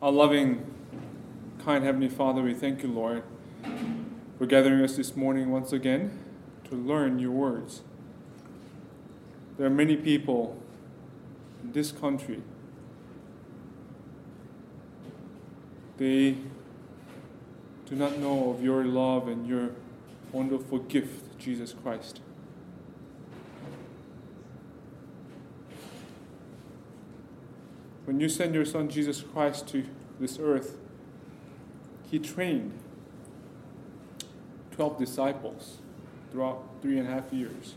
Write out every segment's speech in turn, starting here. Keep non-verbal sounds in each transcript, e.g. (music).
Our loving, kind Heavenly Father, we thank you, Lord, for gathering us this morning once again to learn your words. There are many people in this country. They do not know of your love and your wonderful gift, Jesus Christ. When you send your Son Jesus Christ to this earth, He trained 12 disciples throughout three and a half years.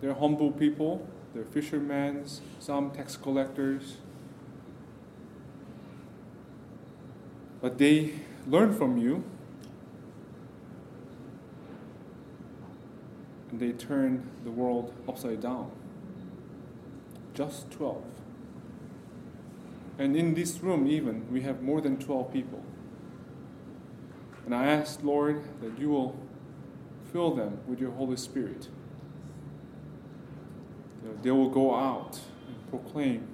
They're humble people, they're fishermen, some tax collectors. But they learn from you and they turn the world upside down. Just 12. And in this room, even, we have more than 12 people. And I ask, Lord, that you will fill them with your Holy Spirit. They will go out and proclaim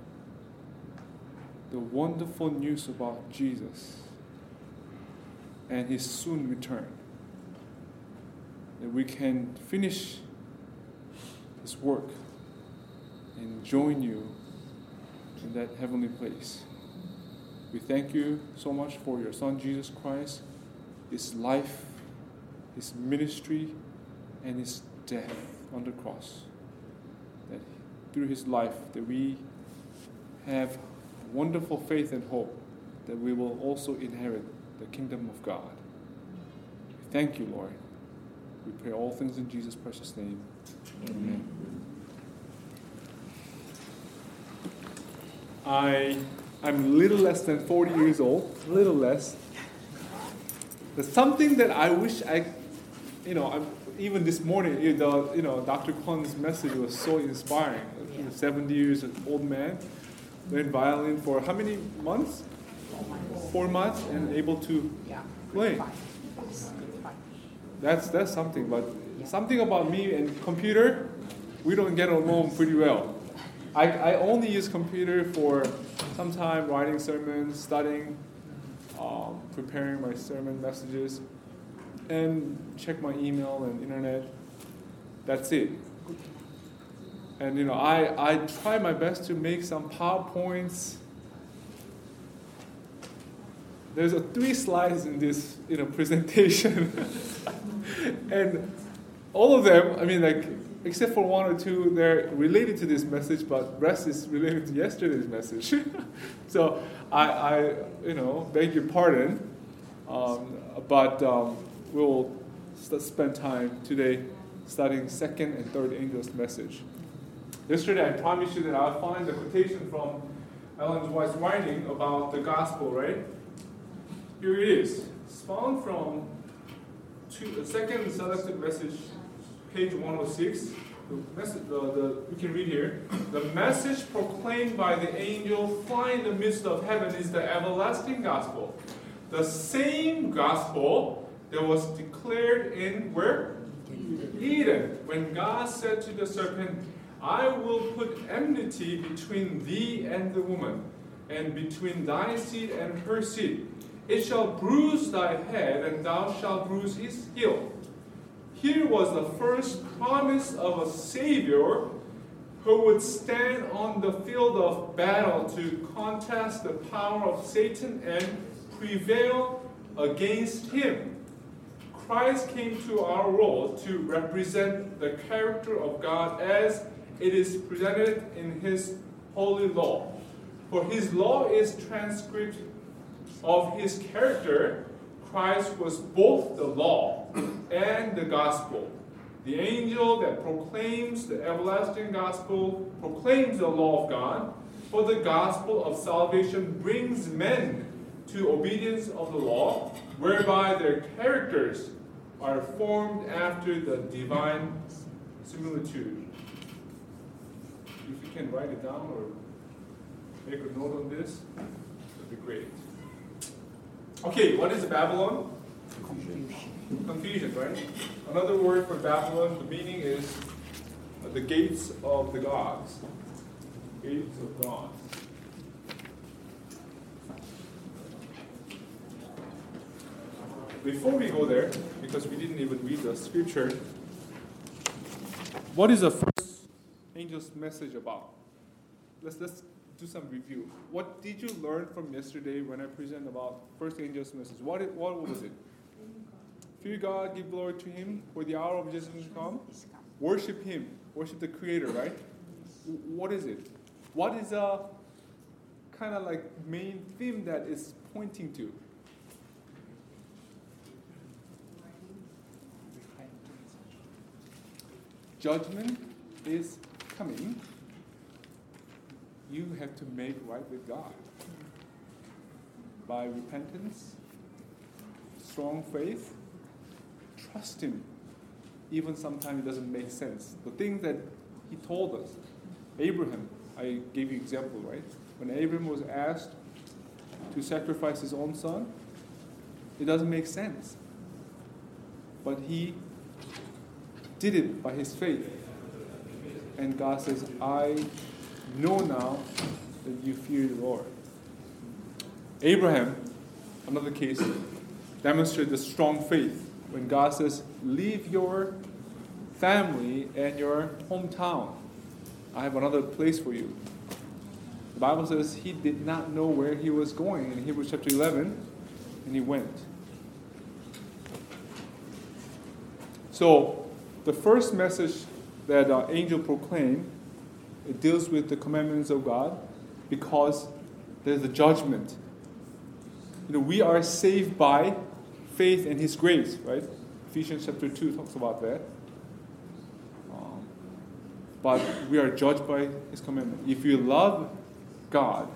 the wonderful news about Jesus and his soon return. That we can finish this work and join you in that heavenly place. We thank you so much for your Son Jesus Christ, his life, his ministry, and his death on the cross. That through his life that we have wonderful faith and hope that we will also inherit the kingdom of God. We thank you, Lord. We pray all things in Jesus' precious name. Amen. I I'm little less than 40 years old, a little less. There's something that I wish I, you know, I'm, even this morning, you know, you know, Dr. Kwan's message was so inspiring. Yeah. 70 years old man, learned violin for how many months? Four months, and able to play. That's that's something. But something about me and computer, we don't get along pretty well. I, I only use computer for some time writing sermons, studying, um, preparing my sermon messages, and check my email and internet. That's it. And you know, I, I try my best to make some PowerPoints. There's a three slides in this you know (laughs) presentation, and all of them. I mean, like except for one or two, they're related to this message, but rest is related to yesterday's message. (laughs) so I, I, you know, beg your pardon, um, but um, we'll spend time today studying second and third angel's message. Yesterday, I promised you that I'll find the quotation from Ellen White's writing about the gospel, right? Here it is. It's found from two, the second selected message page 106. The message, the, the, we can read here. The message proclaimed by the angel flying in the midst of heaven is the everlasting gospel. The same gospel that was declared in where? Eden. When God said to the serpent, I will put enmity between thee and the woman, and between thy seed and her seed. It shall bruise thy head, and thou shalt bruise his heel. Here was the first promise of a Savior who would stand on the field of battle to contest the power of Satan and prevail against him. Christ came to our world to represent the character of God as it is presented in His holy law. For His law is transcript of His character Christ was both the law and the gospel. The angel that proclaims the everlasting gospel proclaims the law of God, for the gospel of salvation brings men to obedience of the law, whereby their characters are formed after the divine similitude. If you can write it down or make a note on this, that'd be great. Okay, what is Babylon? Confusion. Confusion, right? Another word for Babylon, the meaning is the gates of the gods. Gates of gods. Before we go there, because we didn't even read the scripture, what is the first angel's message about? Let's, let's do some review. What did you learn from yesterday when I presented about first angel's message? What it, what was it? Fear God, give glory to Him, for the hour of Jesus is come. Worship Him, worship the Creator, right? What is it? What is a kind of like main theme that is pointing to? Judgment is coming. You have to make right with God by repentance, strong faith, trust Him. Even sometimes it doesn't make sense. The things that He told us, Abraham, I gave you example, right? When Abraham was asked to sacrifice his own son, it doesn't make sense. But he did it by his faith. And God says, I know now that you fear the Lord. Abraham, another case, demonstrated the strong faith when God says, Leave your family and your hometown. I have another place for you. The Bible says he did not know where he was going in Hebrews chapter 11, and he went. So, the first message that uh, angel proclaimed it deals with the commandments of God because there's a judgment. You know, we are saved by faith and His grace, right? Ephesians chapter 2 talks about that. Um, but we are judged by His commandment. If you love God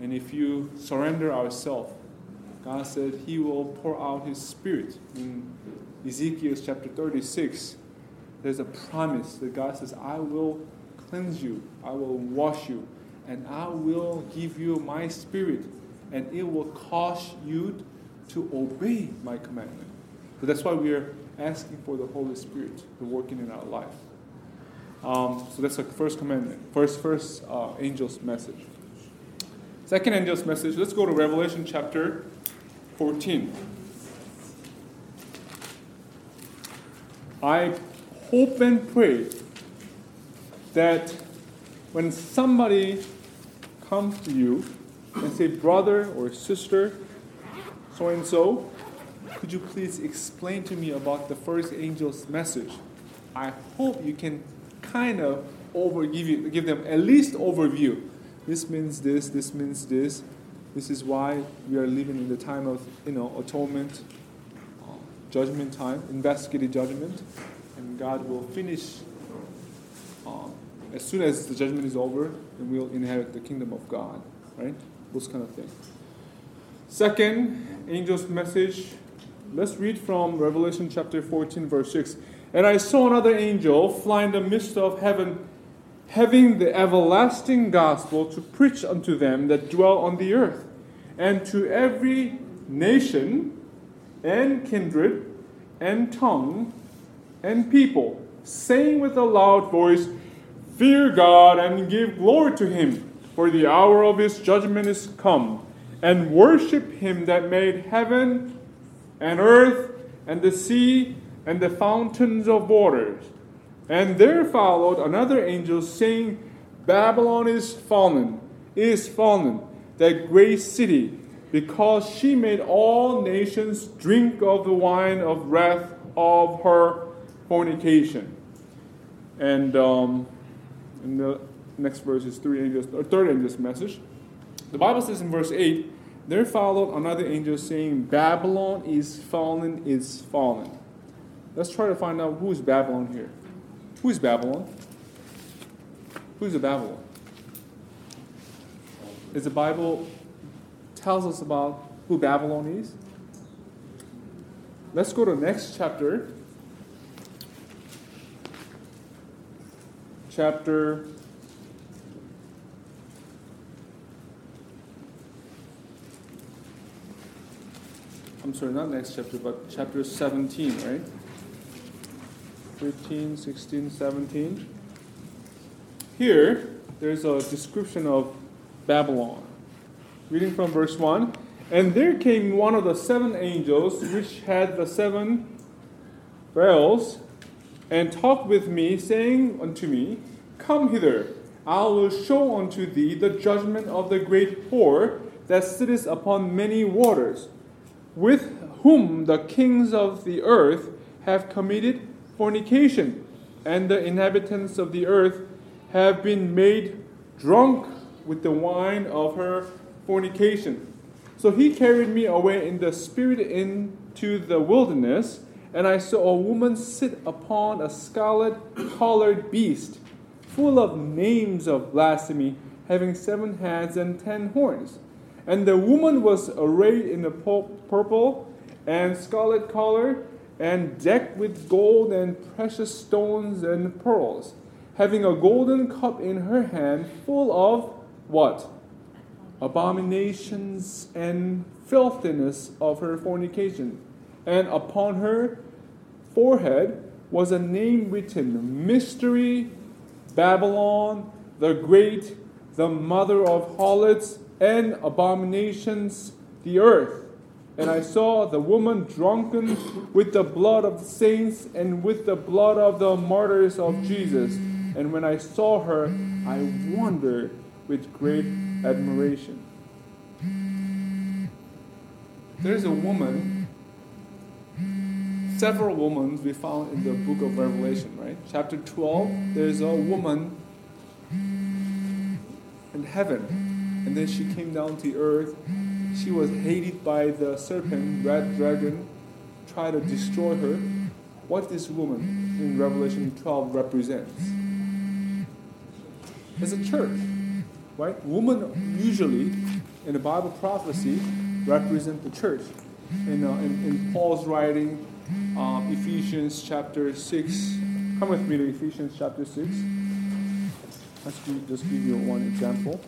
and if you surrender ourselves, God said He will pour out His Spirit. In Ezekiel chapter 36, there's a promise that God says, I will cleanse you, I will wash you, and I will give you my Spirit, and it will cause you to obey my commandment. So that's why we are asking for the Holy Spirit to work in our life. Um, so that's the first commandment, first first uh, angel's message. Second angel's message. Let's go to Revelation chapter 14. I hope and pray that when somebody comes to you and say, brother or sister, so and so, could you please explain to me about the first angel's message? I hope you can kind of over give you give them at least overview. This means this. This means this. This is why we are living in the time of you know atonement, judgment time, investigative judgment, and God will finish uh, as soon as the judgment is over, and we'll inherit the kingdom of God. Right? Those kind of things. Second, angel's message. Let's read from Revelation chapter 14, verse 6. And I saw another angel fly in the midst of heaven, having the everlasting gospel to preach unto them that dwell on the earth, and to every nation, and kindred, and tongue, and people, saying with a loud voice, Fear God and give glory to him, for the hour of his judgment is come, and worship him that made heaven and earth and the sea and the fountains of waters. And there followed another angel saying, Babylon is fallen, is fallen, that great city, because she made all nations drink of the wine of wrath of her fornication. And um, in the next verse is three angels, or third angel's message. The Bible says in verse 8, there followed another angel saying, Babylon is fallen, is fallen. Let's try to find out who is Babylon here. Who is Babylon? Who is the Babylon? Is the Bible tells us about who Babylon is? Let's go to the next chapter. Chapter I'm sorry, not next chapter, but chapter 17, right? 15, 16, 17. Here, there's a description of Babylon. Reading from verse 1 And there came one of the seven angels, which had the seven bells, and talked with me, saying unto me, Come hither, I will show unto thee the judgment of the great whore that sitteth upon many waters, with whom the kings of the earth have committed fornication, and the inhabitants of the earth have been made drunk with the wine of her fornication. So he carried me away in the spirit into the wilderness, and I saw a woman sit upon a scarlet colored beast, full of names of blasphemy, having seven heads and ten horns. And the woman was arrayed in a purple and scarlet color, and decked with gold and precious stones and pearls, having a golden cup in her hand, full of what? abominations and filthiness of her fornication. And upon her forehead was a name written Mystery, Babylon, the Great, the mother of harlots and abominations, the earth. And I saw the woman drunken with the blood of the saints and with the blood of the martyrs of Jesus. And when I saw her, I wondered with great admiration. There's a woman, several women we found in the book of Revelation, right? Chapter 12, there's a woman in heaven, and then she came down to earth. She was hated by the serpent, red dragon, tried to destroy her. What this woman in Revelation 12 represents? It's a church right? Women usually in the Bible prophecy represent the church. In, uh, in, in, Paul's writing, um, Ephesians chapter 6, come with me to Ephesians chapter 6. Let's just give you one example.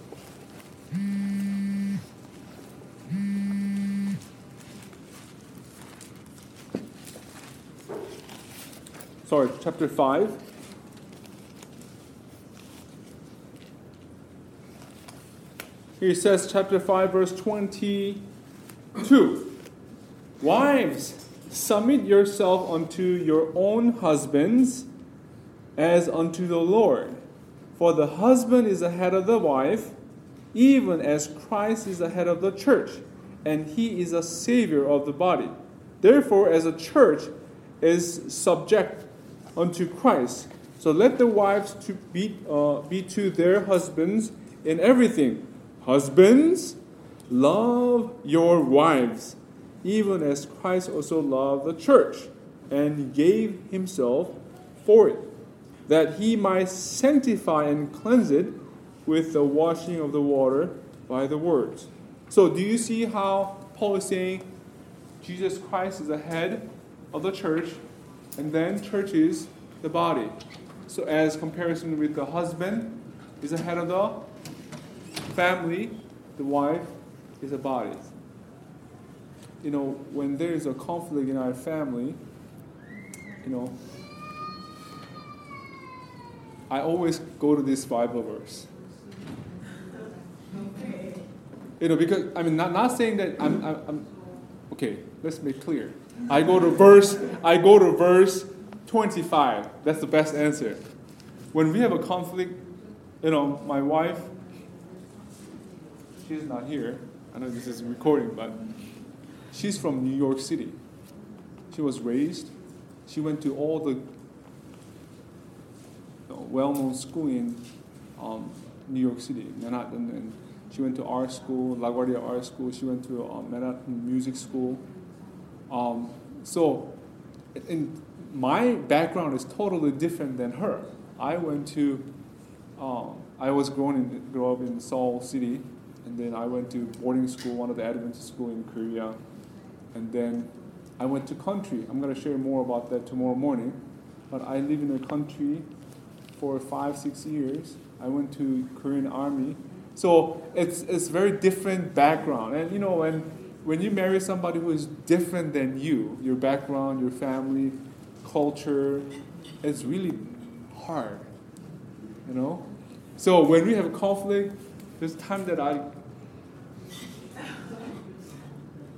Sorry, chapter 5. He says, chapter 5, verse 22 Wives, submit yourself unto your own husbands as unto the Lord. For the husband is the head of the wife, even as Christ is the head of the church, and he is a savior of the body. Therefore, as a church is subject unto Christ, so let the wives to be, uh, be to their husbands in everything. Husbands, love your wives, even as Christ also loved the church and gave himself for it, that he might sanctify and cleanse it with the washing of the water by the words. So, do you see how Paul is saying Jesus Christ is the head of the church, and then church is the body? So, as comparison with the husband is the head of the family, the wife is the body. You know, when there is a conflict in our family, you know, I always go to this Bible verse. You know, because I mean, not, not saying that I'm, I'm, I'm okay. Let's make clear. I go to verse. I go to verse 25. That's the best answer. When we have a conflict, you know, my wife she's not here. I know this is recording, but she's from New York City. She was raised. She went to all the you know, well-known school in um, New York City, Manhattan, and she went to art school, LaGuardia Art School. She went to um, Manhattan Music School. Um, so, in my background is totally different than her. I went to, um, I was grown in, grew up in Seoul City, and then I went to boarding school, one of the Adventist school in Korea, and then I went to country. I'm going to share more about that tomorrow morning. But I live in a country for five, six years. I went to Korean Army, so it's it's very different background. And you know, when when you marry somebody who is different than you, your background, your family, culture, it's really hard. You know, so when we have a conflict, there's time that I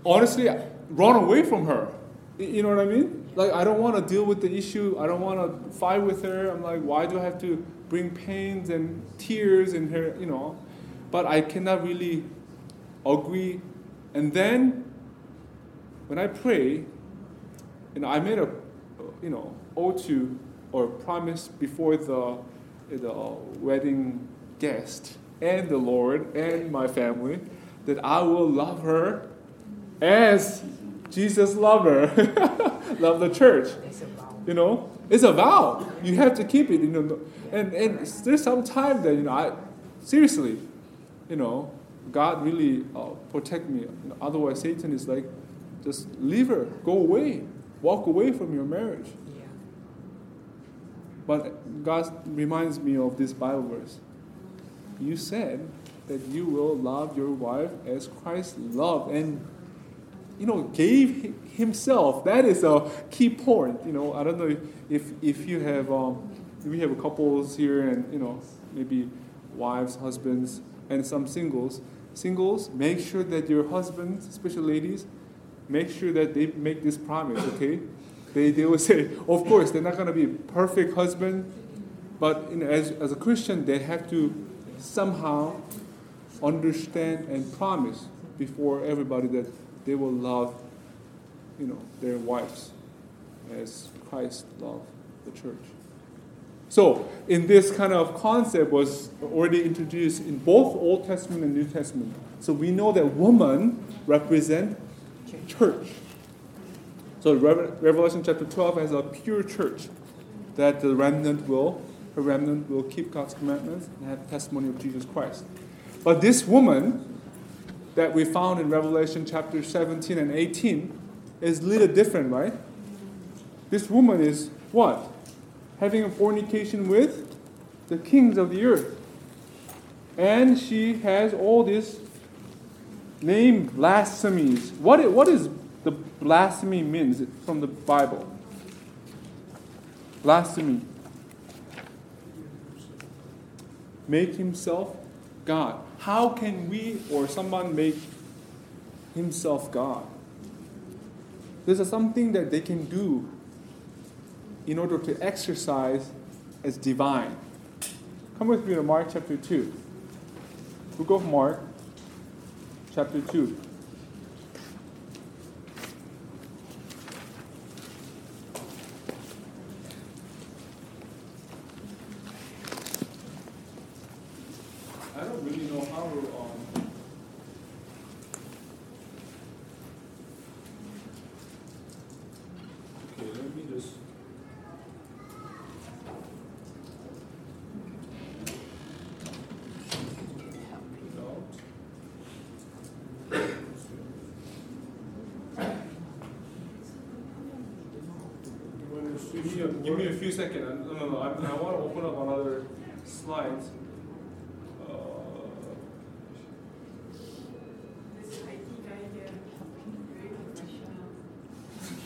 honestly run away from her. You know what I mean? Like, I don't want to deal with the issue. I don't want to fight with her. I'm like, why do I have to bring pains and tears in her, you know? But I cannot really agree. And then, when I pray, you know, I made a, you know, oath to or promise before the, the wedding guest and the Lord and my family that I will love her as Jesus lover, her, (laughs) love the church. You know, it's a vow. You have to keep it. You know, and and there's some time that you know, I seriously, you know, God really uh, protect me. You know, otherwise, Satan is like, just leave her, go away, walk away from your marriage. Yeah. But God reminds me of this Bible verse. You said that you will love your wife as Christ loved and you know gave himself. That is a key point. You know, I don't know if if you have um, we have couples here and you know maybe wives, husbands, and some singles. Singles, make sure that your husbands, especially ladies, make sure that they make this promise. (coughs) Okay, they they will say, of course, they're not going to be perfect husband, but you know, as as a Christian, they have to somehow understand and promise before everybody that they will love, you know, their wives as Christ loved the church. So, in this kind of concept was already introduced in both Old Testament and New Testament. So we know that woman represent church. So Revelation chapter 12 has a pure church that the remnant will, the remnant will keep God's commandments and have testimony of Jesus Christ. But this woman that we found in Revelation chapter 17 and 18 is a little different, right? This woman is what? Having a fornication with the kings of the earth. And she has all these name blasphemies. What, what is the blasphemy means from the Bible? Blasphemy. Make himself God. How can we or someone make himself God? This is something that they can do in order to exercise as divine. Come with me to Mark chapter 2. Book of Mark, chapter 2. Give me a few seconds. No, no, no. I, I want to open up another slide. Uh,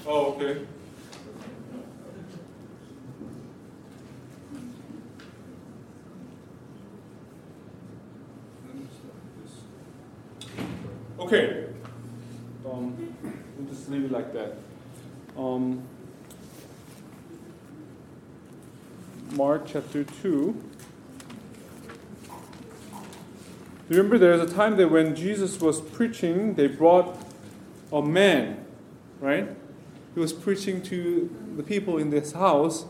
oh, okay. Okay. Um, we'll just leave it like that. Um, Mark chapter 2. Remember, there's a time that when Jesus was preaching, they brought a man, right? He was preaching to the people in this house,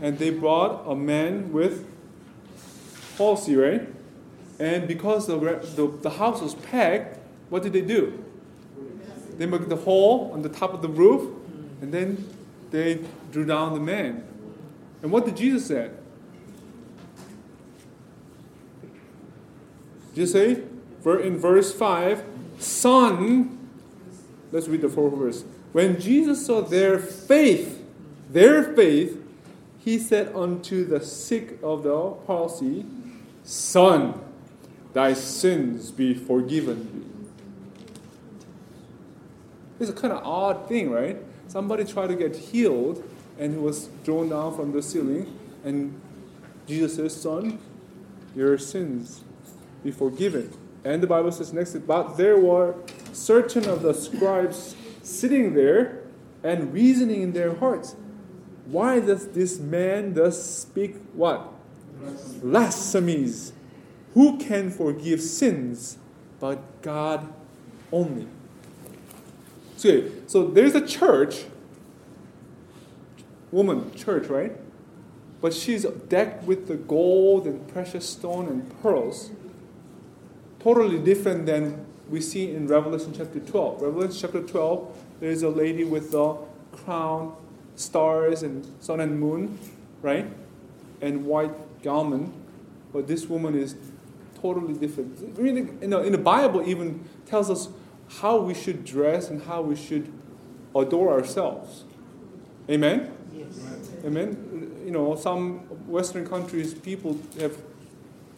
and they brought a man with palsy, right? And because the, the, the house was packed, what did they do? They made the hole on the top of the roof, and then they drew down the man. And what did Jesus say? Jesus say in verse 5, Son, let's read the fourth verse. When Jesus saw their faith, their faith, he said unto the sick of the palsy, Son, thy sins be forgiven thee. It's a kind of odd thing, right? Somebody tried to get healed, and he was thrown down from the ceiling. And Jesus says, Son, your sins be forgiven. And the Bible says next, but there were certain of the scribes sitting there and reasoning in their hearts. Why does this man thus speak what? Blasphemies. Who can forgive sins but God only? So, so there's a church, woman, church, right? But she's decked with the gold and precious stone and pearls. Totally different than we see in Revelation chapter 12. Revelation chapter 12, there's a lady with the crown, stars, and sun and moon, right? And white garment. But this woman is totally different. I mean, you know, in the Bible, even tells us how we should dress and how we should adore ourselves. Amen? Amen? You know, some Western countries, people have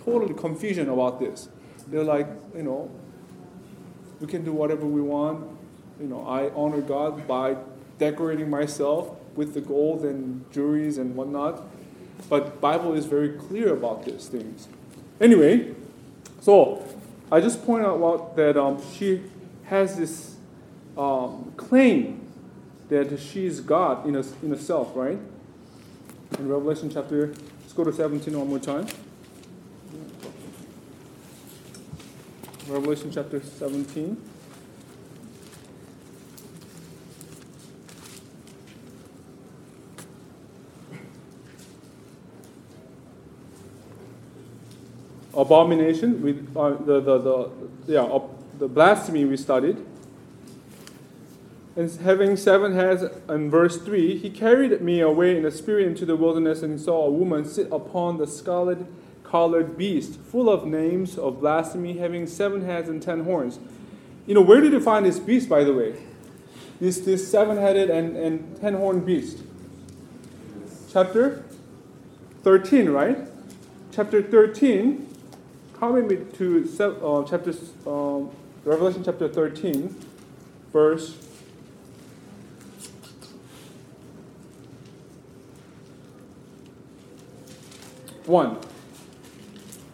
total confusion about this. They're like, you know, we can do whatever we want. You know, I honor God by decorating myself with the gold and jewelries and whatnot. But Bible is very clear about these things. Anyway, so I just point out that um, she has this um, claim that she is God in, a, in herself, right? In Revelation chapter, let's go to 17 one more time. Revelation chapter 17. Abomination, we, uh, the, the, the, yeah, uh, the blasphemy we studied. And having seven heads, in verse 3, he carried me away in the spirit into the wilderness and saw a woman sit upon the scarlet colored beast, full of names of blasphemy, having seven heads and ten horns. You know, where did you find this beast, by the way? This, this seven headed and, and ten horned beast? Chapter 13, right? Chapter 13, come with me to uh, chapter, uh, Revelation chapter 13, verse 1.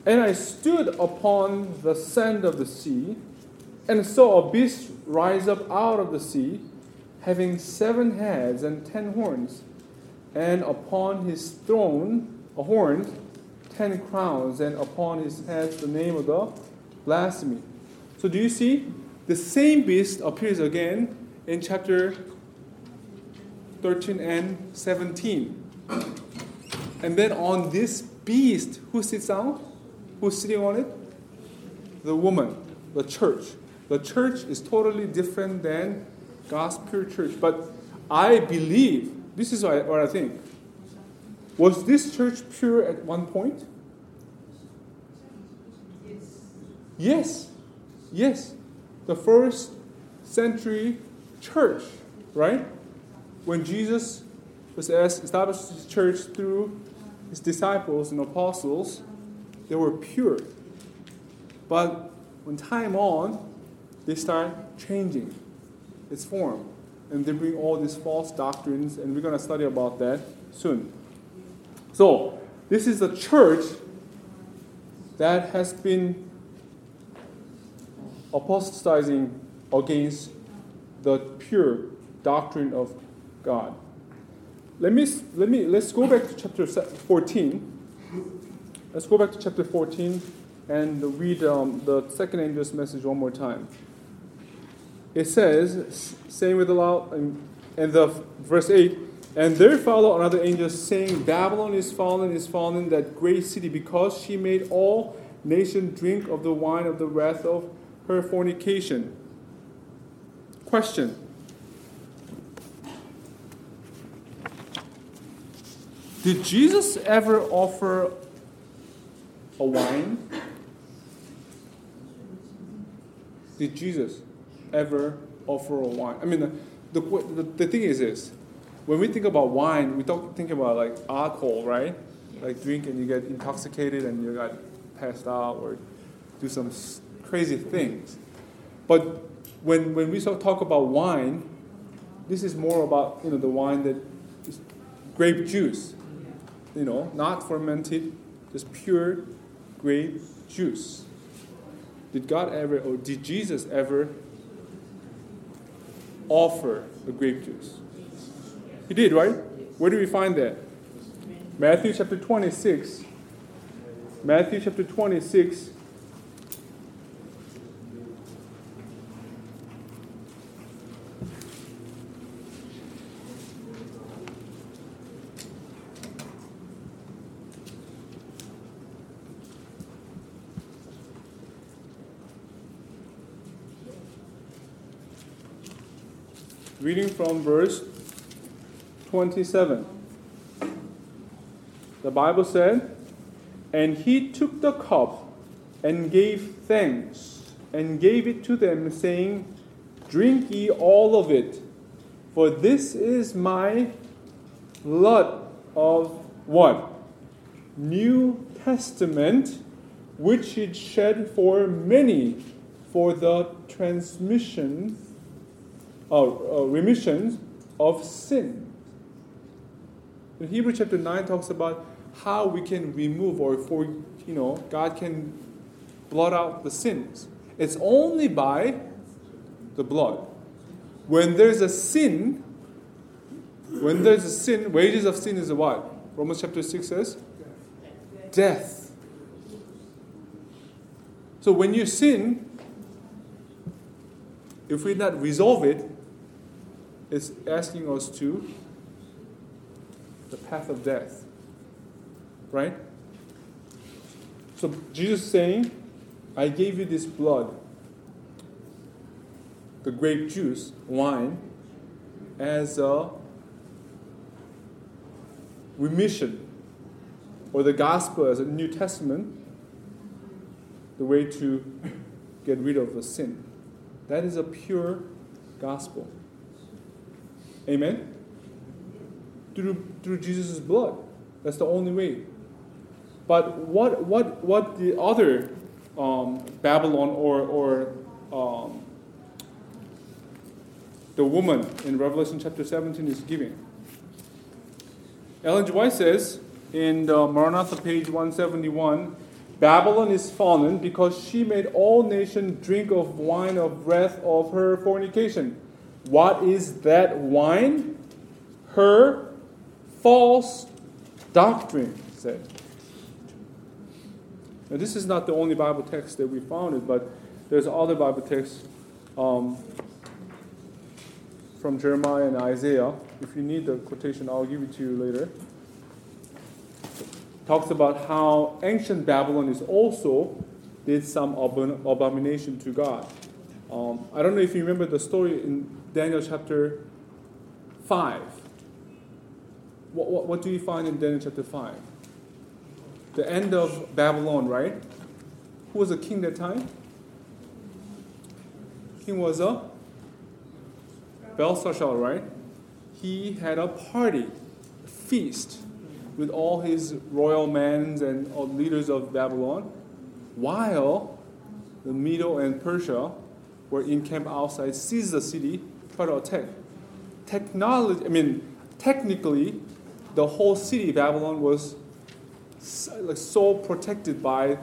And I stood upon the sand of the sea, and saw a beast rise up out of the sea, having seven heads and ten horns, and upon his throne a horn, ten crowns, and upon his head the name of the blasphemy. So do you see? The same beast appears again in chapter 13 and 17. And then on this beast, who sits down? Who's sitting on it? The woman, the church. The church is totally different than God's pure church. But I believe, this is what I, what I think. Was this church pure at one point? Yes. Yes. The first century church, right? When Jesus was established his church through his disciples and apostles, they were pure. But when time on, they start changing its form. And they bring all these false doctrines, and we're going to study about that soon. So, this is a church that has been apostatizing against the pure doctrine of God. Let me, let me, let's go back to chapter 14. Let's go back to chapter 14 and read um, the second angel's message one more time. It says, saying with a loud, and the verse 8, and there followed another angel saying, Babylon is fallen, is fallen, that great city, because she made all nations drink of the wine of the wrath of her fornication. Question Did Jesus ever offer a wine? Did Jesus ever offer a wine? I mean, the, the, the thing is this when we think about wine, we don't think about like alcohol, right? Like drink and you get intoxicated and you got passed out or do some crazy things. But when, when we talk about wine, this is more about you know the wine that is grape juice, you know, not fermented, just pure grape juice. did God ever, or did Jesus ever offer the grape juice? He did, right? Where do we find that? Matthew chapter 26. Matthew chapter 26. Reading from verse 27. The Bible said, And he took the cup and gave thanks and gave it to them, saying, Drink ye all of it, for this is my blood of what? New Testament, which it shed for many for the transmission uh, uh, remission of sin. In Hebrew chapter 9 talks about how we can remove or for you know God can blot out the sins. It's only by the blood. When there's a sin, when there's a sin, wages of sin is what? Romans chapter 6 says? Death. So when you sin, if we not resolve it, is asking us to the path of death. Right? So Jesus is saying, I gave you this blood, the grape juice, wine, as a remission, or the gospel as a New Testament, the way to get rid of the sin. That is a pure gospel. Amen? Through, through Jesus' blood. That's the only way. But what, what, what the other um, Babylon or, or um, the woman in Revelation chapter 17 is giving? Ellen G. White says in the Maranatha page 171 Babylon is fallen because she made all nations drink of wine of wrath of her fornication. What is that wine? Her false doctrine, said. Now, this is not the only Bible text that we found it, but there's other Bible texts um, from Jeremiah and Isaiah. If you need the quotation, I'll give it to you later. Talks about how ancient Babylon is also did some abomination to God. Um, I don't know if you remember the story in Daniel chapter 5. What, what, what do you find in Daniel chapter 5? The end of Babylon, right? Who was the king that time? King was a Belshazzar, right? He had a party, a feast, with all his royal men and all leaders of Babylon, while the Medo and Persia were in camp outside, seized the city, to attack. Technology, I mean, technically, the whole city, of Babylon, was so, like, so protected by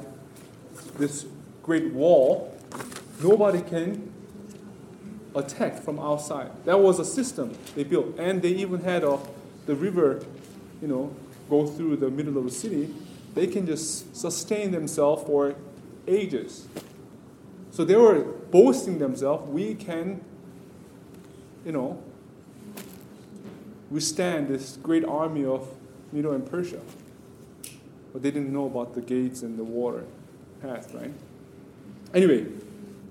this great wall, nobody can attack from outside. That was a system they built, and they even had a, the river, you know, go through the middle of the city. They can just sustain themselves for ages. So they were boasting themselves, we can you know, withstand this great army of Medo and Persia. But they didn't know about the gates and the water path, right? Anyway,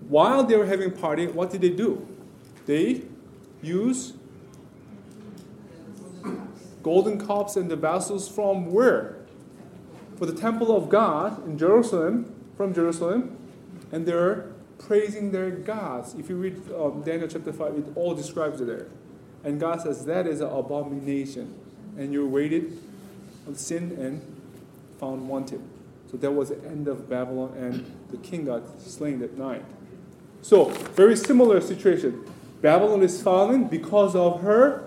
while they were having party, what did they do? They use golden cups and the vessels from where? For the temple of God in Jerusalem, from Jerusalem, and they're praising their gods. If you read um, Daniel chapter 5, it all describes it there. And God says that is an abomination. And you waited on sin and found wanted. So that was the end of Babylon, and the king got slain that night. So, very similar situation. Babylon is fallen because of her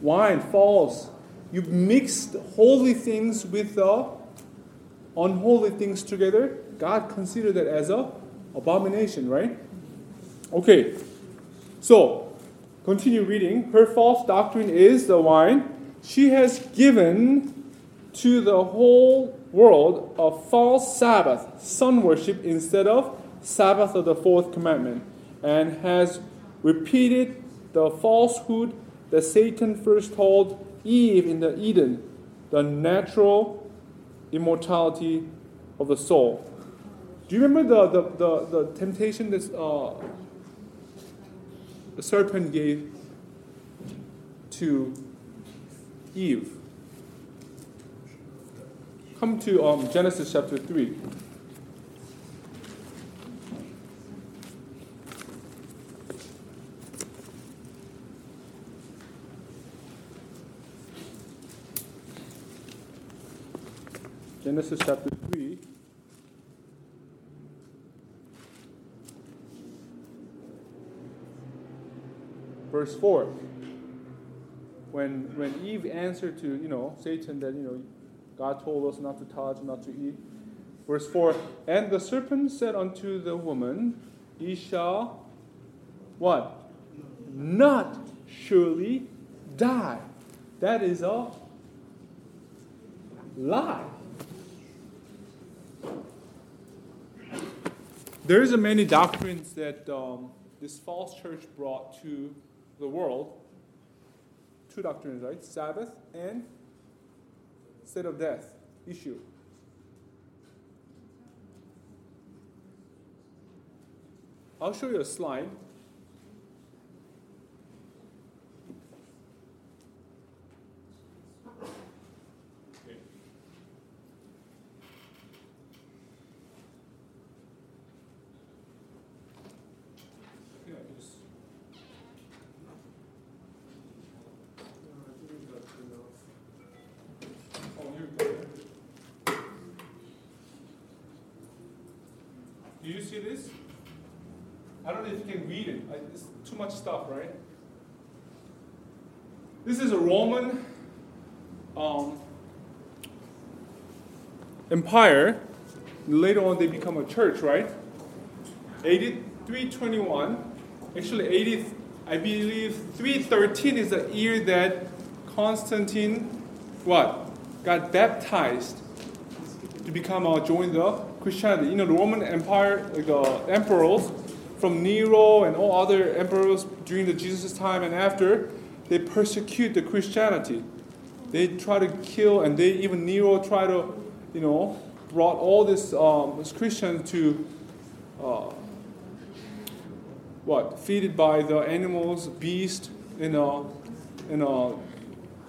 wine false. You mixed holy things with the unholy things together. God considered that as a abomination, right? Okay, so continue reading. Her false doctrine is the wine. She has given to the whole world a false Sabbath, sun worship instead of Sabbath of the fourth commandment, and has repeated the falsehood that Satan first told Eve in the Eden, the natural immortality of the soul. Do you remember the, the, the, the temptation that uh, the serpent gave to Eve? Come to um, Genesis chapter 3. Genesis chapter 3. Verse 4. When, when Eve answered to, you know, Satan that, you know, God told us not to touch, not to eat. Verse 4 And the serpent said unto the woman, Ye shall what? Not surely die. That is a lie. There's a many doctrines that um, this false church brought to the world. Two doctrines, right? Sabbath and state of death issue. I'll show you a slide. Do you see this? I don't know if you can read it. It's too much stuff, right? This is a Roman um, empire. Later on, they become a church, right? 8321. Actually, 80, I believe 313 is the year that Constantine, what, got baptized to become a join the Christianity. You know, the Roman Empire, the emperors from Nero and all other emperors during the Jesus time and after, they persecute the Christianity. They try to kill, and they even Nero try to, you know, brought all these um, Christians to uh, what feeded by the animals, beast, in a in a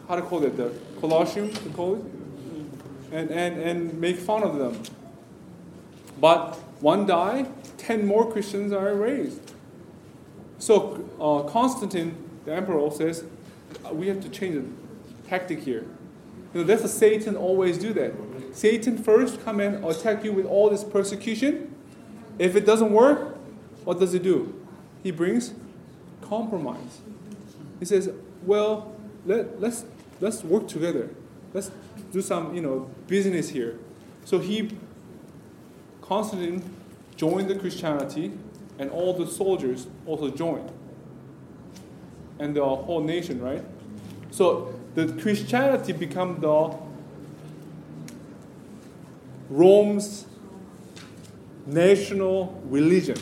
how to call it the Colosseum, to call it, and and and make fun of them. But one die, ten more Christians are raised. So uh, Constantine, the emperor, says we have to change the tactic here. You know, that's a Satan always do that. Satan first come and attack you with all this persecution. If it doesn't work, what does he do? He brings compromise. He says, "Well, let, let's let's work together. Let's do some, you know, business here." So he Constantine joined the Christianity, and all the soldiers also joined, and the whole nation, right? So the Christianity become the Rome's national religion.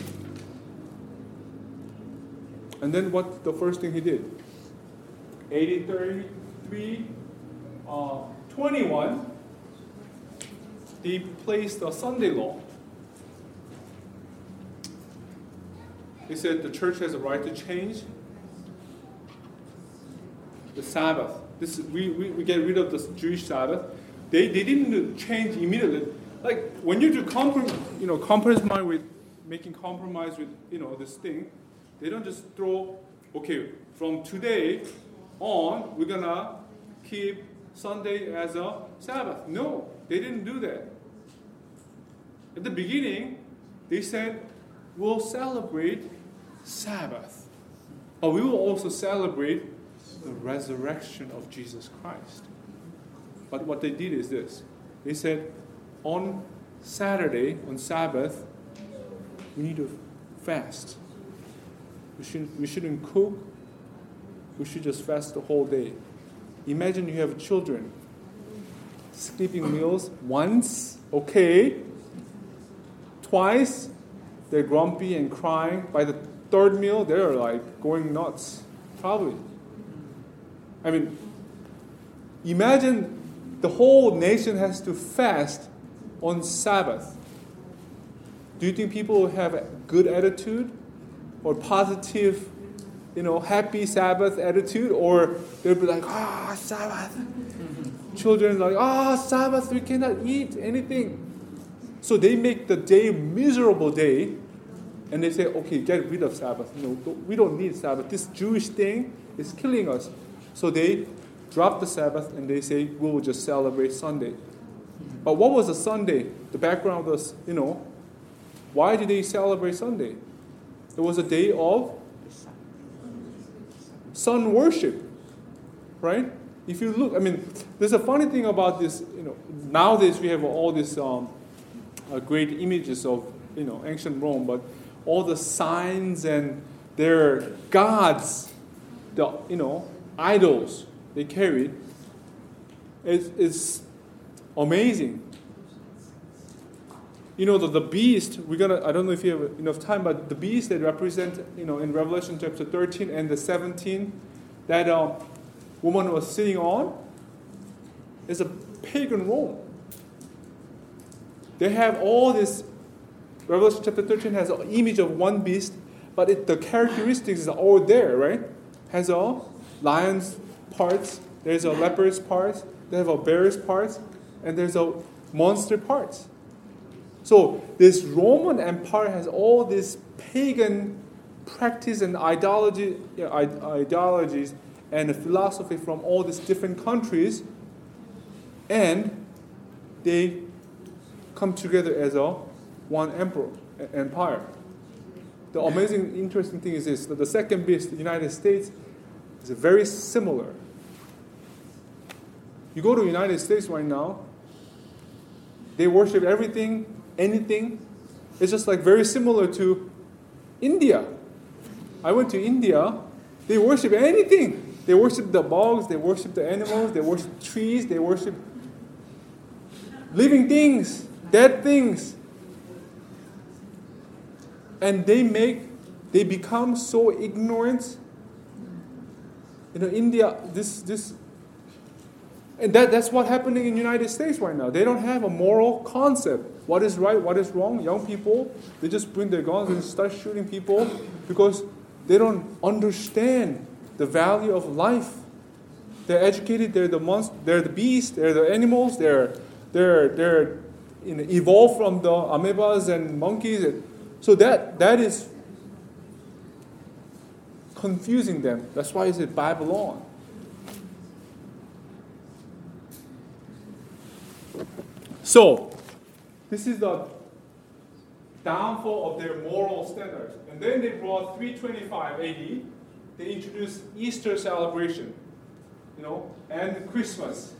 And then what the first thing he did? 1833, uh, 21, they placed the Sunday law. He said the church has a right to change the Sabbath. This we, we, we get rid of the Jewish Sabbath. They, they didn't change immediately. Like when you do compromise, you know, compromise with making compromise with you know this thing, they don't just throw okay from today on we're gonna keep Sunday as a Sabbath. No, they didn't do that. At the beginning, they said we'll celebrate Sabbath, but we will also celebrate the resurrection of Jesus Christ. But what they did is this they said, on Saturday, on Sabbath, we need to fast. We shouldn't, we shouldn't cook. We should just fast the whole day. Imagine you have children. Skipping meals once, okay. Twice, they're grumpy and crying. By the third meal, they're like going nuts. Probably. I mean, imagine the whole nation has to fast on Sabbath. Do you think people will have a good attitude or positive, you know, happy Sabbath attitude? Or they'll be like, ah, oh, Sabbath. Children like, ah, oh, Sabbath, we cannot eat anything. So they make the day miserable day and they say, okay, get rid of Sabbath. Know, we don't need Sabbath. This Jewish thing is killing us. So they drop the Sabbath and they say, we will just celebrate Sunday. But what was a Sunday? The background was, you know, why did they celebrate Sunday? It was a day of sun worship, right? If you look, I mean, there's a funny thing about this, you know, nowadays we have all these um, uh, great images of, you know, ancient Rome, but all the signs and their gods, the, you know, idols they carried is, is amazing. You know, the, the beast, we're gonna, I don't know if you have enough time, but the beast that represent, you know, in Revelation chapter 13 and the 17, that um, woman was sitting on, is a pagan Rome. They have all this, Revelation chapter 13 has an image of one beast, but it, the characteristics are all there, right? Has a lion's parts, there's a leopard's parts, they have a bear's parts, and there's a monster parts. So this Roman Empire has all these pagan practice and ideology, ideologies and philosophy from all these different countries, and they come together as a one emperor empire. The amazing, interesting thing is this: that the second beast, the United States, is very similar. You go to the United States right now, they worship everything, anything. It's just like very similar to India. I went to India, they worship anything. They worship the bugs, they worship the animals, they worship trees, they worship living things, dead things. And they make, they become so ignorant you know, India, this, this, and that, that's what's happening in the United States right now. They don't have a moral concept. What is right, what is wrong? Young people, they just bring their guns and start shooting people because they don't understand the value of life. They're educated, they're the monst- they're the beasts, they're the animals, they're, they're, they're you know, evolved from the amoebas and monkeys. So that, that is confusing them. That's why it's said Babylon. So, this is the downfall of their moral standards. And then they brought 325 AD, they introduced Easter celebration, you know, and Christmas.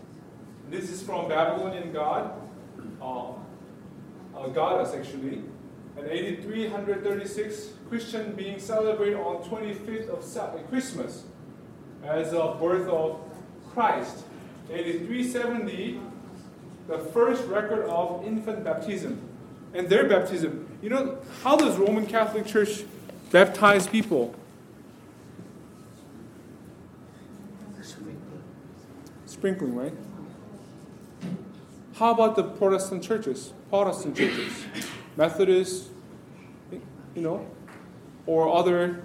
This is from Babylonian god, uh, uh, goddess actually. And 8336 Christian being celebrated on 25th of uh, Christmas as a birth of Christ. 8370 the first record of infant baptism and their baptism. You know, how does Roman Catholic Church baptize people? Sprinkling, right? How about the Protestant churches? Protestant churches, Methodist, you know, or other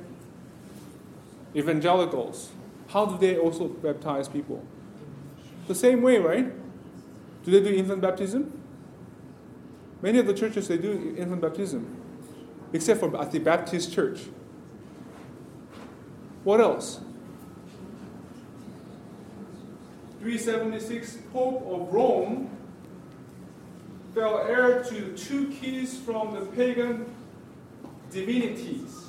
evangelicals. How do they also baptize people? The same way, right? Do they do infant baptism? Many of the churches they do infant baptism, except for at the Baptist church. What else? 376 Pope of Rome fell heir to two keys from the pagan divinities,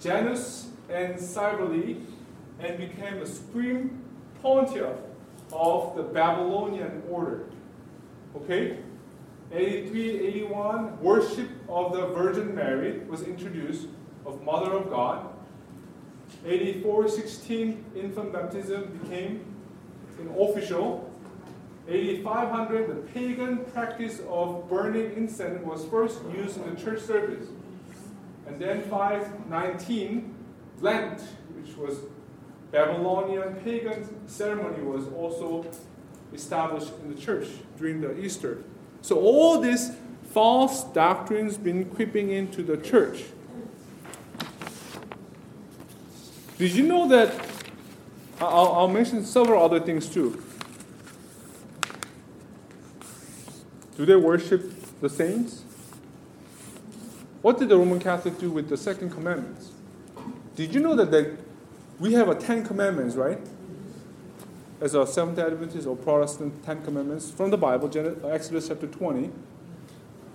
Janus and Cybele, and became the supreme pontiff of the Babylonian order. Okay? 83, 81, worship of the Virgin Mary was introduced, of Mother of God. 84, 16, infant baptism became an official. 8500, the pagan practice of burning incense was first used in the church service. And then 519, Lent, which was Babylonian pagan ceremony, was also established in the church during the Easter. So all these false doctrines been creeping into the church. Did you know that? I'll, I'll mention several other things too. Do they worship the saints? What did the Roman Catholic do with the second commandments? Did you know that we have a Ten Commandments, right? As a Seventh Adventist or Protestant Ten Commandments from the Bible, uh, Exodus chapter 20.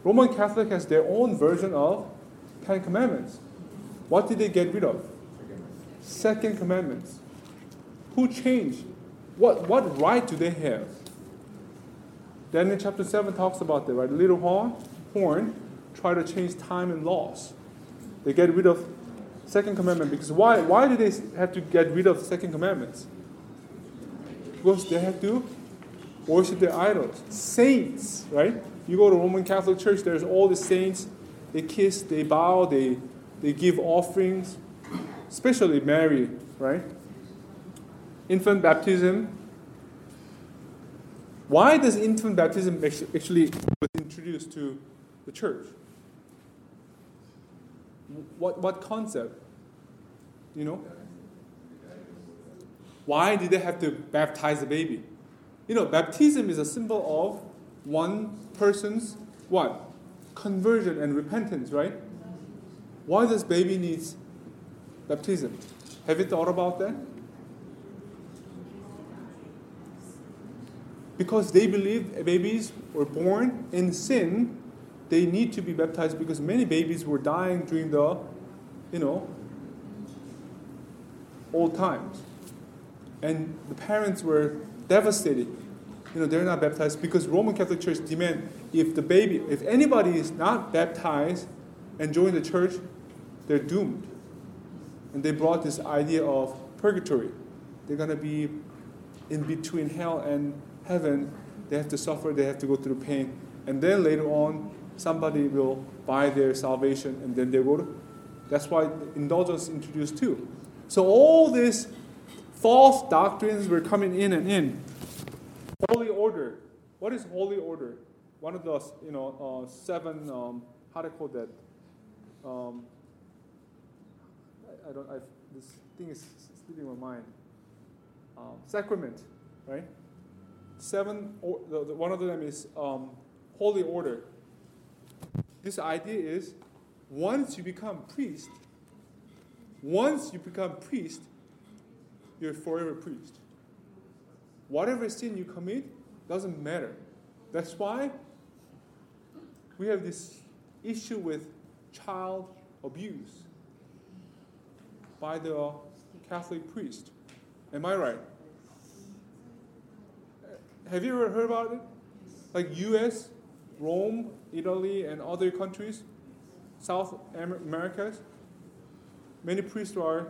Roman Catholic has their own version of Ten Commandments. What did they get rid of? Second Commandments. Who changed? What, what right do they have? Daniel chapter 7 talks about that, right? Little horn, horn try to change time and laws. They get rid of second commandment because why, why do they have to get rid of second commandments? Because they have to worship their idols. Saints, right? You go to Roman Catholic Church, there's all the saints. They kiss, they bow, they, they give offerings, especially Mary, right? Infant baptism, why does infant baptism actually was introduced to the church? What, what concept? You know? Why did they have to baptize the baby? You know, baptism is a symbol of one person's what? Conversion and repentance, right? Why does baby needs baptism? Have you thought about that? Because they believe babies were born in sin, they need to be baptized because many babies were dying during the, you know, old times. And the parents were devastated. You know, they're not baptized because Roman Catholic Church demand if the baby, if anybody is not baptized and join the church, they're doomed. And they brought this idea of purgatory. They're going to be in between hell and heaven, they have to suffer, they have to go through pain. And then later on, somebody will buy their salvation and then they to. That's why indulgence introduced too. So all these false doctrines were coming in and in. Holy order. What is holy order? One of those, you know, uh, seven, um, how I call that? Um, I, I, don't, I, this thing is slipping my mind. Um, sacrament, right? Seven, one of them is um, holy order. This idea is once you become priest, once you become priest, you're forever priest. Whatever sin you commit doesn't matter. That's why we have this issue with child abuse by the Catholic priest. Am I right? Have you ever heard about it? Like U.S., Rome, Italy, and other countries, South Americas, many priests are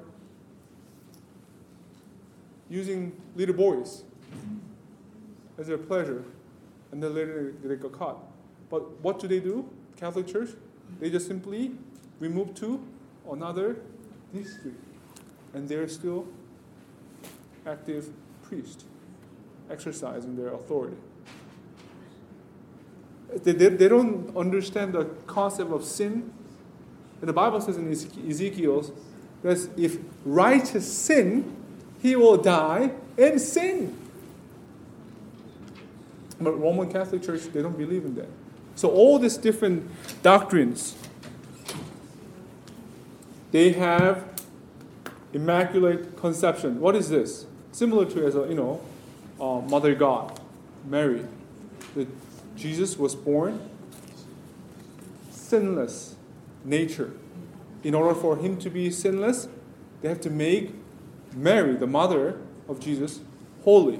using little boys as their pleasure, and then later they got caught. But what do they do? Catholic Church, they just simply remove to another district, and they're still active priests exercising their authority. They, they, they don't understand the concept of sin. And the Bible says in Ezekiel that if righteous sin, he will die in sin. But Roman Catholic Church, they don't believe in that. So all these different doctrines, they have immaculate conception. What is this? Similar to as a you know uh, Mother God, Mary, that Jesus was born sinless nature. In order for him to be sinless, they have to make Mary, the mother of Jesus, holy.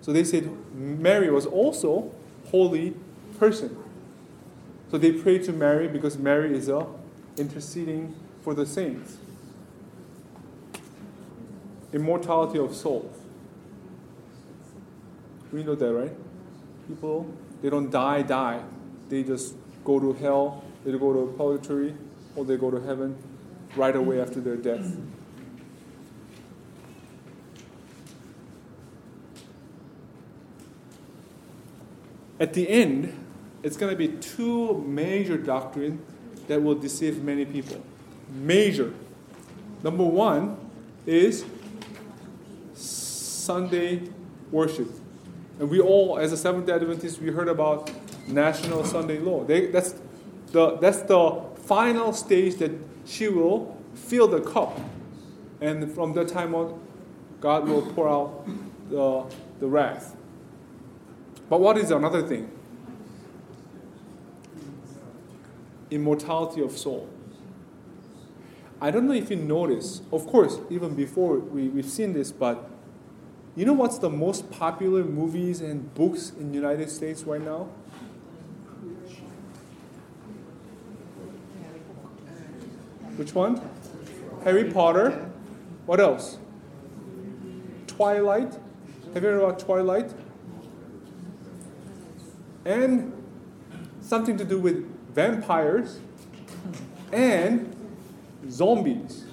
So they said Mary was also holy person. So they pray to Mary because Mary is a interceding for the saints. Immortality of soul. We know that, right? People, they don't die, die. They just go to hell, they go to purgatory, or they go to heaven right away after their death. At the end, it's going to be two major doctrines that will deceive many people. Major. Number one is Sunday worship. And we all, as a Seventh day Adventists, we heard about National Sunday Law. They, that's, the, that's the final stage that she will fill the cup. And from that time on, God will pour out the, the wrath. But what is another thing? Immortality of soul. I don't know if you notice, of course, even before we, we've seen this, but you know what's the most popular movies and books in United States right now? Which one? Harry Potter. What else? Twilight. Have you heard about Twilight? And something to do with vampires and zombies.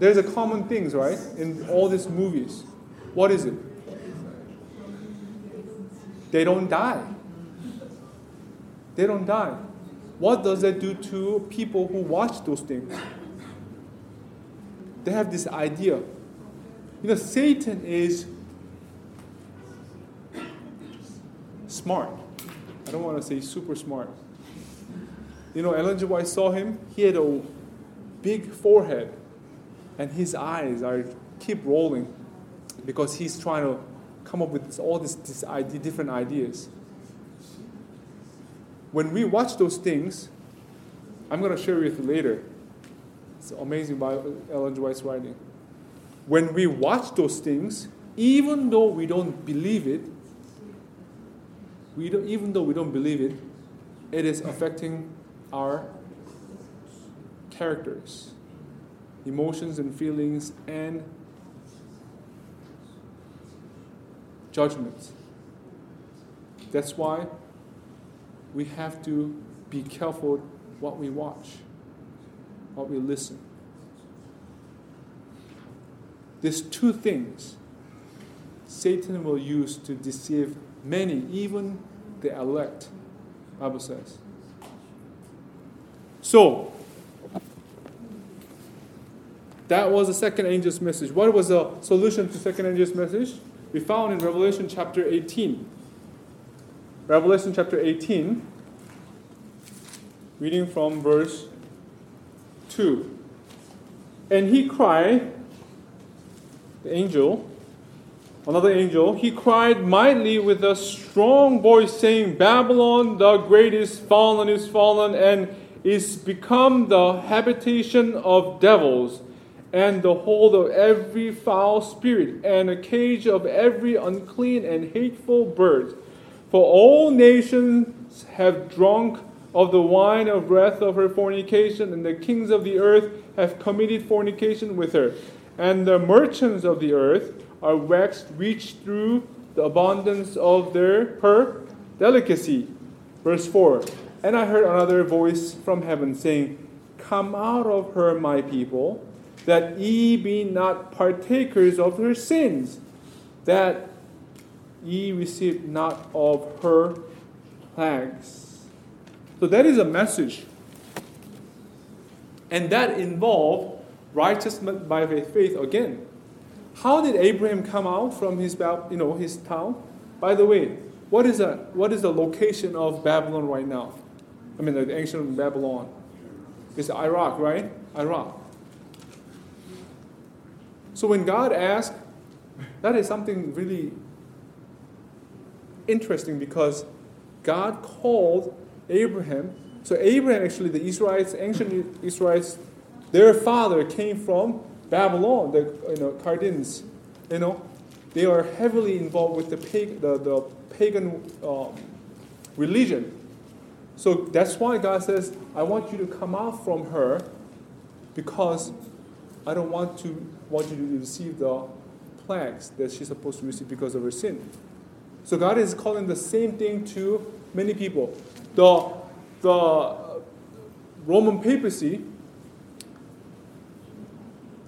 There's a common things, right, in all these movies. What is it? They don't die. They don't die. What does that do to people who watch those things? They have this idea. You know, Satan is smart. I don't want to say super smart. You know, Ellen G. White saw him. He had a big forehead, and his eyes are keep rolling because he's trying to come up with this, all these, these idea, different ideas when we watch those things, I'm going to share with you later. It's amazing by Ellen. White's writing. When we watch those things, even though we don't believe it, we don't, even though we don't believe it, it is affecting our characters, emotions and feelings, and judgments. That's why we have to be careful what we watch, what we listen. There's two things Satan will use to deceive many, even the elect, Bible says. So, that was the second angel's message. What was the solution to second angel's message? We found in Revelation chapter 18. Revelation chapter 18, reading from verse 2. And he cried, the angel, another angel, he cried mightily with a strong voice, saying, Babylon the great is fallen, is fallen, and is become the habitation of devils, and the hold of every foul spirit, and a cage of every unclean and hateful bird. For all nations have drunk of the wine of wrath of her fornication, and the kings of the earth have committed fornication with her. And the merchants of the earth are waxed rich through the abundance of their her delicacy. Verse 4 And I heard another voice from heaven saying, Come out of her, my people, that ye be not partakers of her sins, that ye receive not of her plagues. So that is a message. And that involved righteousness by faith again. How did Abraham come out from his, you know, his town? By the way, what is, a, what is the location of Babylon right now? I mean, the ancient Babylon. It's Iraq, right? Iraq. So when God asked, that is something really interesting because God called Abraham. So Abraham, actually, the Israelites, ancient Israelites, their father came from Babylon, the you know, Chaldeans. You know, they are heavily involved with the, pag- the, the pagan um, religion. So that's why God says, I want you to come out from her because I don't want to want you to receive the plagues that she's supposed to receive because of her sin. So God is calling the same thing to many people. The, the Roman papacy,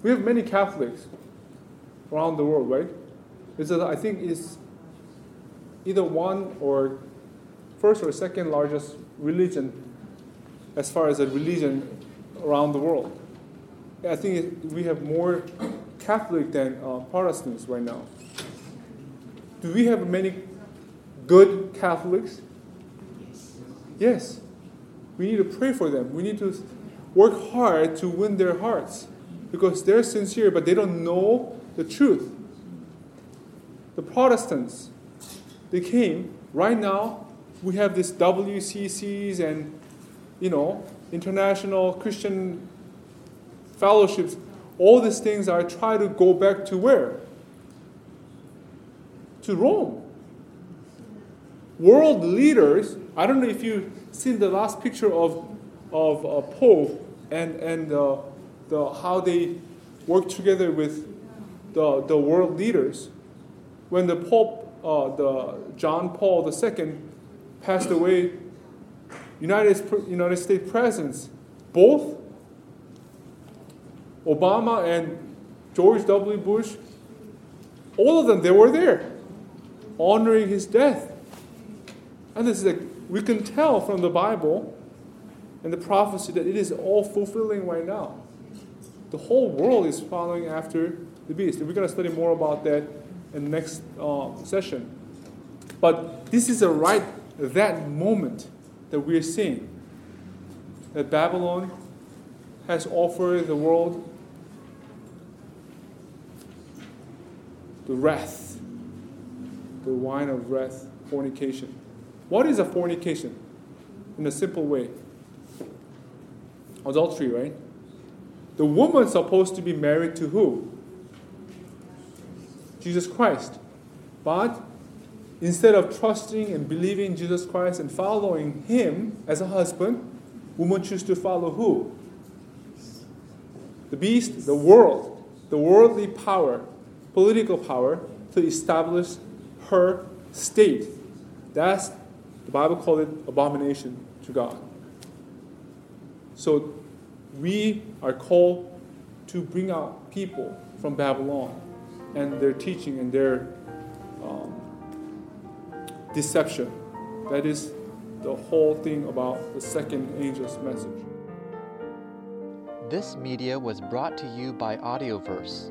we have many Catholics around the world, right? It's a, I think it's either one or first or second largest religion as far as a religion around the world. I think we have more Catholic than uh, Protestants right now. Do we have many good Catholics? Yes. We need to pray for them. We need to work hard to win their hearts because they're sincere, but they don't know the truth. The Protestants, they came. Right now, we have this WCCs and, you know, international Christian fellowships. All these things I try to go back to where? To Rome. World leaders, I don't know if you've seen the last picture of, of uh, Pope and, and uh, the, how they work together with the, the world leaders. When the Pope, uh, the John Paul II, passed away, United, United States presidents, both Obama and George W. Bush, all of them, they were there, honoring his death. And this is like, we can tell from the Bible and the prophecy that it is all fulfilling right now. The whole world is following after the beast. And we're going to study more about that in the next uh, session. But this is a right, that moment that we're seeing. That Babylon has offered the world the wrath, the wine of wrath, fornication. What is a fornication? In a simple way, adultery, right? The woman's supposed to be married to who? Jesus Christ. But instead of trusting and believing Jesus Christ and following Him as a husband, woman choose to follow who? The beast, the world, the worldly power, political power to establish her state. That's the Bible called it abomination to God. So we are called to bring out people from Babylon and their teaching and their um, deception. That is the whole thing about the second angel's message. This media was brought to you by Audioverse,